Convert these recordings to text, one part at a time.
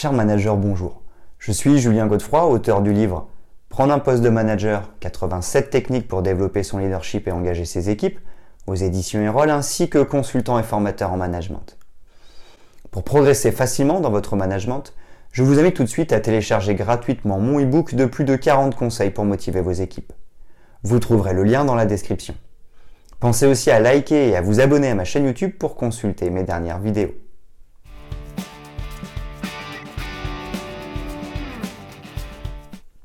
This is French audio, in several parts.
Cher manager, bonjour. Je suis Julien Godefroy, auteur du livre Prendre un poste de manager, 87 techniques pour développer son leadership et engager ses équipes, aux éditions Erol, ainsi que consultant et formateur en management. Pour progresser facilement dans votre management, je vous invite tout de suite à télécharger gratuitement mon e-book de plus de 40 conseils pour motiver vos équipes. Vous trouverez le lien dans la description. Pensez aussi à liker et à vous abonner à ma chaîne YouTube pour consulter mes dernières vidéos.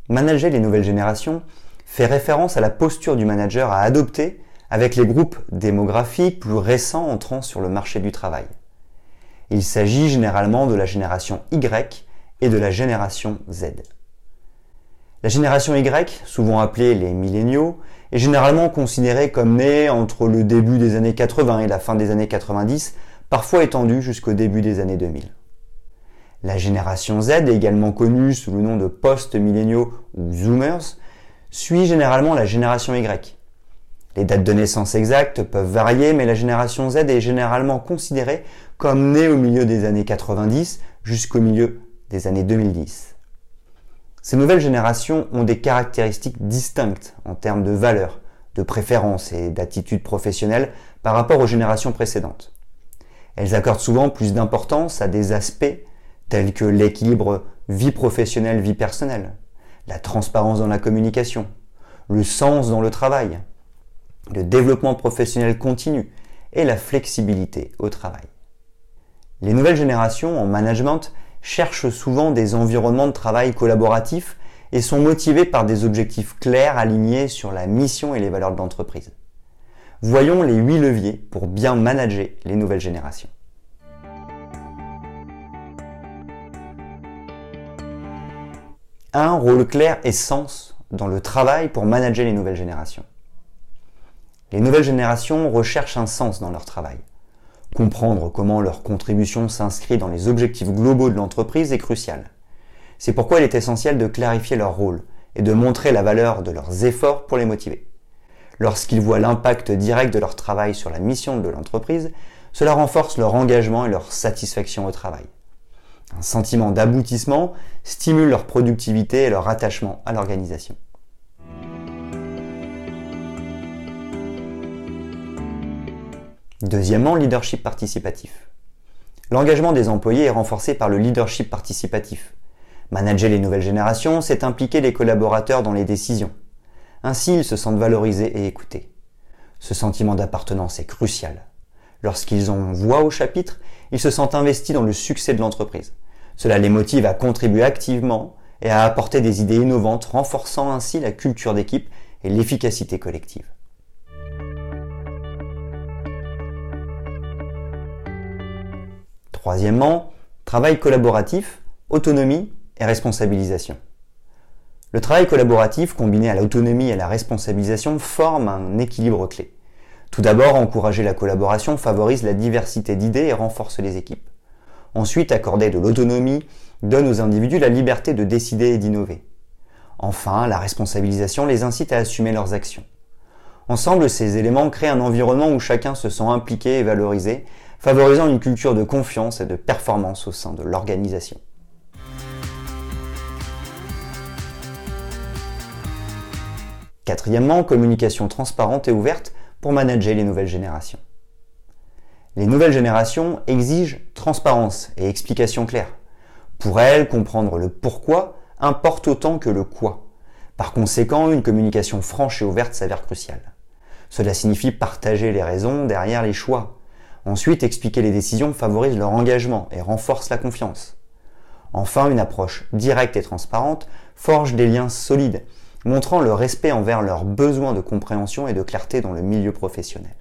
Manager les nouvelles générations fait référence à la posture du manager à adopter avec les groupes démographiques plus récents entrant sur le marché du travail. Il s'agit généralement de la génération Y et de la génération Z. La génération Y, souvent appelée les milléniaux, est généralement considérée comme née entre le début des années 80 et la fin des années 90, parfois étendue jusqu'au début des années 2000. La génération Z, également connue sous le nom de post-milléniaux ou zoomers, suit généralement la génération Y. Les dates de naissance exactes peuvent varier, mais la génération Z est généralement considérée comme née au milieu des années 90 jusqu'au milieu des années 2010. Ces nouvelles générations ont des caractéristiques distinctes en termes de valeurs, de préférences et d'attitudes professionnelles par rapport aux générations précédentes. Elles accordent souvent plus d'importance à des aspects tels que l'équilibre vie professionnelle-vie personnelle, la transparence dans la communication, le sens dans le travail, le développement professionnel continu et la flexibilité au travail. Les nouvelles générations en management cherchent souvent des environnements de travail collaboratifs et sont motivées par des objectifs clairs alignés sur la mission et les valeurs de l'entreprise. Voyons les huit leviers pour bien manager les nouvelles générations. 1. Rôle clair et sens dans le travail pour manager les nouvelles générations. Les nouvelles générations recherchent un sens dans leur travail. Comprendre comment leur contribution s'inscrit dans les objectifs globaux de l'entreprise est crucial. C'est pourquoi il est essentiel de clarifier leur rôle et de montrer la valeur de leurs efforts pour les motiver. Lorsqu'ils voient l'impact direct de leur travail sur la mission de l'entreprise, cela renforce leur engagement et leur satisfaction au travail. Un sentiment d'aboutissement stimule leur productivité et leur attachement à l'organisation. Deuxièmement, leadership participatif. L'engagement des employés est renforcé par le leadership participatif. Manager les nouvelles générations, c'est impliquer les collaborateurs dans les décisions. Ainsi, ils se sentent valorisés et écoutés. Ce sentiment d'appartenance est crucial. Lorsqu'ils ont voix au chapitre, ils se sentent investis dans le succès de l'entreprise. Cela les motive à contribuer activement et à apporter des idées innovantes, renforçant ainsi la culture d'équipe et l'efficacité collective. Troisièmement, travail collaboratif, autonomie et responsabilisation. Le travail collaboratif combiné à l'autonomie et à la responsabilisation forme un équilibre clé. Tout d'abord, encourager la collaboration favorise la diversité d'idées et renforce les équipes. Ensuite, accorder de l'autonomie donne aux individus la liberté de décider et d'innover. Enfin, la responsabilisation les incite à assumer leurs actions. Ensemble, ces éléments créent un environnement où chacun se sent impliqué et valorisé, favorisant une culture de confiance et de performance au sein de l'organisation. Quatrièmement, communication transparente et ouverte manager les nouvelles générations. Les nouvelles générations exigent transparence et explications claires. Pour elles, comprendre le pourquoi importe autant que le quoi. Par conséquent, une communication franche et ouverte s'avère cruciale. Cela signifie partager les raisons derrière les choix. Ensuite, expliquer les décisions favorise leur engagement et renforce la confiance. Enfin, une approche directe et transparente forge des liens solides, montrant le respect envers leurs besoins de compréhension et de clarté dans le milieu professionnel.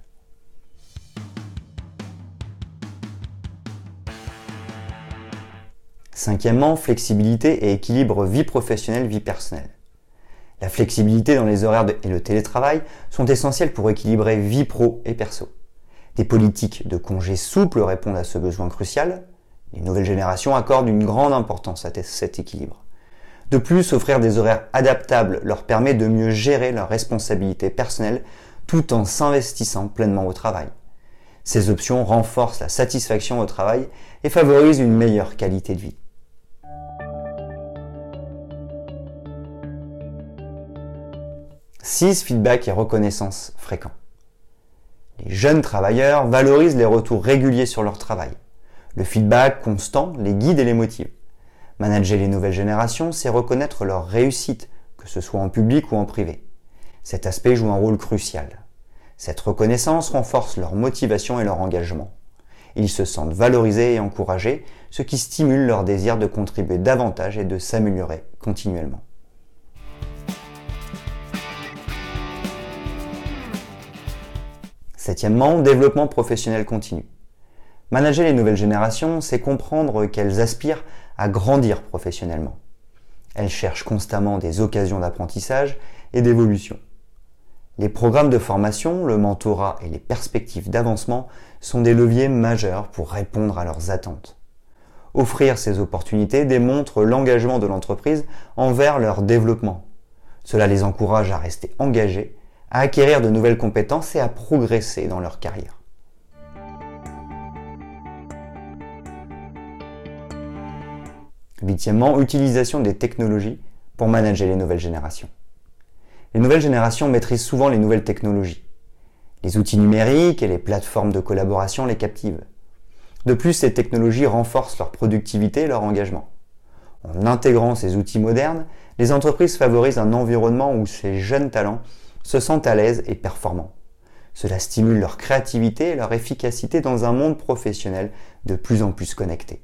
Cinquièmement, flexibilité et équilibre vie professionnelle-vie personnelle. La flexibilité dans les horaires et le télétravail sont essentiels pour équilibrer vie pro et perso. Des politiques de congés souples répondent à ce besoin crucial. Les nouvelles générations accordent une grande importance à cet équilibre. De plus, offrir des horaires adaptables leur permet de mieux gérer leurs responsabilités personnelles tout en s'investissant pleinement au travail. Ces options renforcent la satisfaction au travail et favorisent une meilleure qualité de vie. Six Feedback et reconnaissance fréquents. Les jeunes travailleurs valorisent les retours réguliers sur leur travail. Le feedback constant les guide et les motive. Manager les nouvelles générations, c'est reconnaître leur réussite, que ce soit en public ou en privé. Cet aspect joue un rôle crucial. Cette reconnaissance renforce leur motivation et leur engagement. Ils se sentent valorisés et encouragés, ce qui stimule leur désir de contribuer davantage et de s'améliorer continuellement. Septièmement, développement professionnel continu. Manager les nouvelles générations, c'est comprendre qu'elles aspirent à grandir professionnellement. Elles cherchent constamment des occasions d'apprentissage et d'évolution. Les programmes de formation, le mentorat et les perspectives d'avancement sont des leviers majeurs pour répondre à leurs attentes. Offrir ces opportunités démontre l'engagement de l'entreprise envers leur développement. Cela les encourage à rester engagés, à acquérir de nouvelles compétences et à progresser dans leur carrière. Huitièmement, utilisation des technologies pour manager les nouvelles générations. Les nouvelles générations maîtrisent souvent les nouvelles technologies. Les outils numériques et les plateformes de collaboration les captivent. De plus, ces technologies renforcent leur productivité et leur engagement. En intégrant ces outils modernes, les entreprises favorisent un environnement où ces jeunes talents se sentent à l'aise et performants. Cela stimule leur créativité et leur efficacité dans un monde professionnel de plus en plus connecté.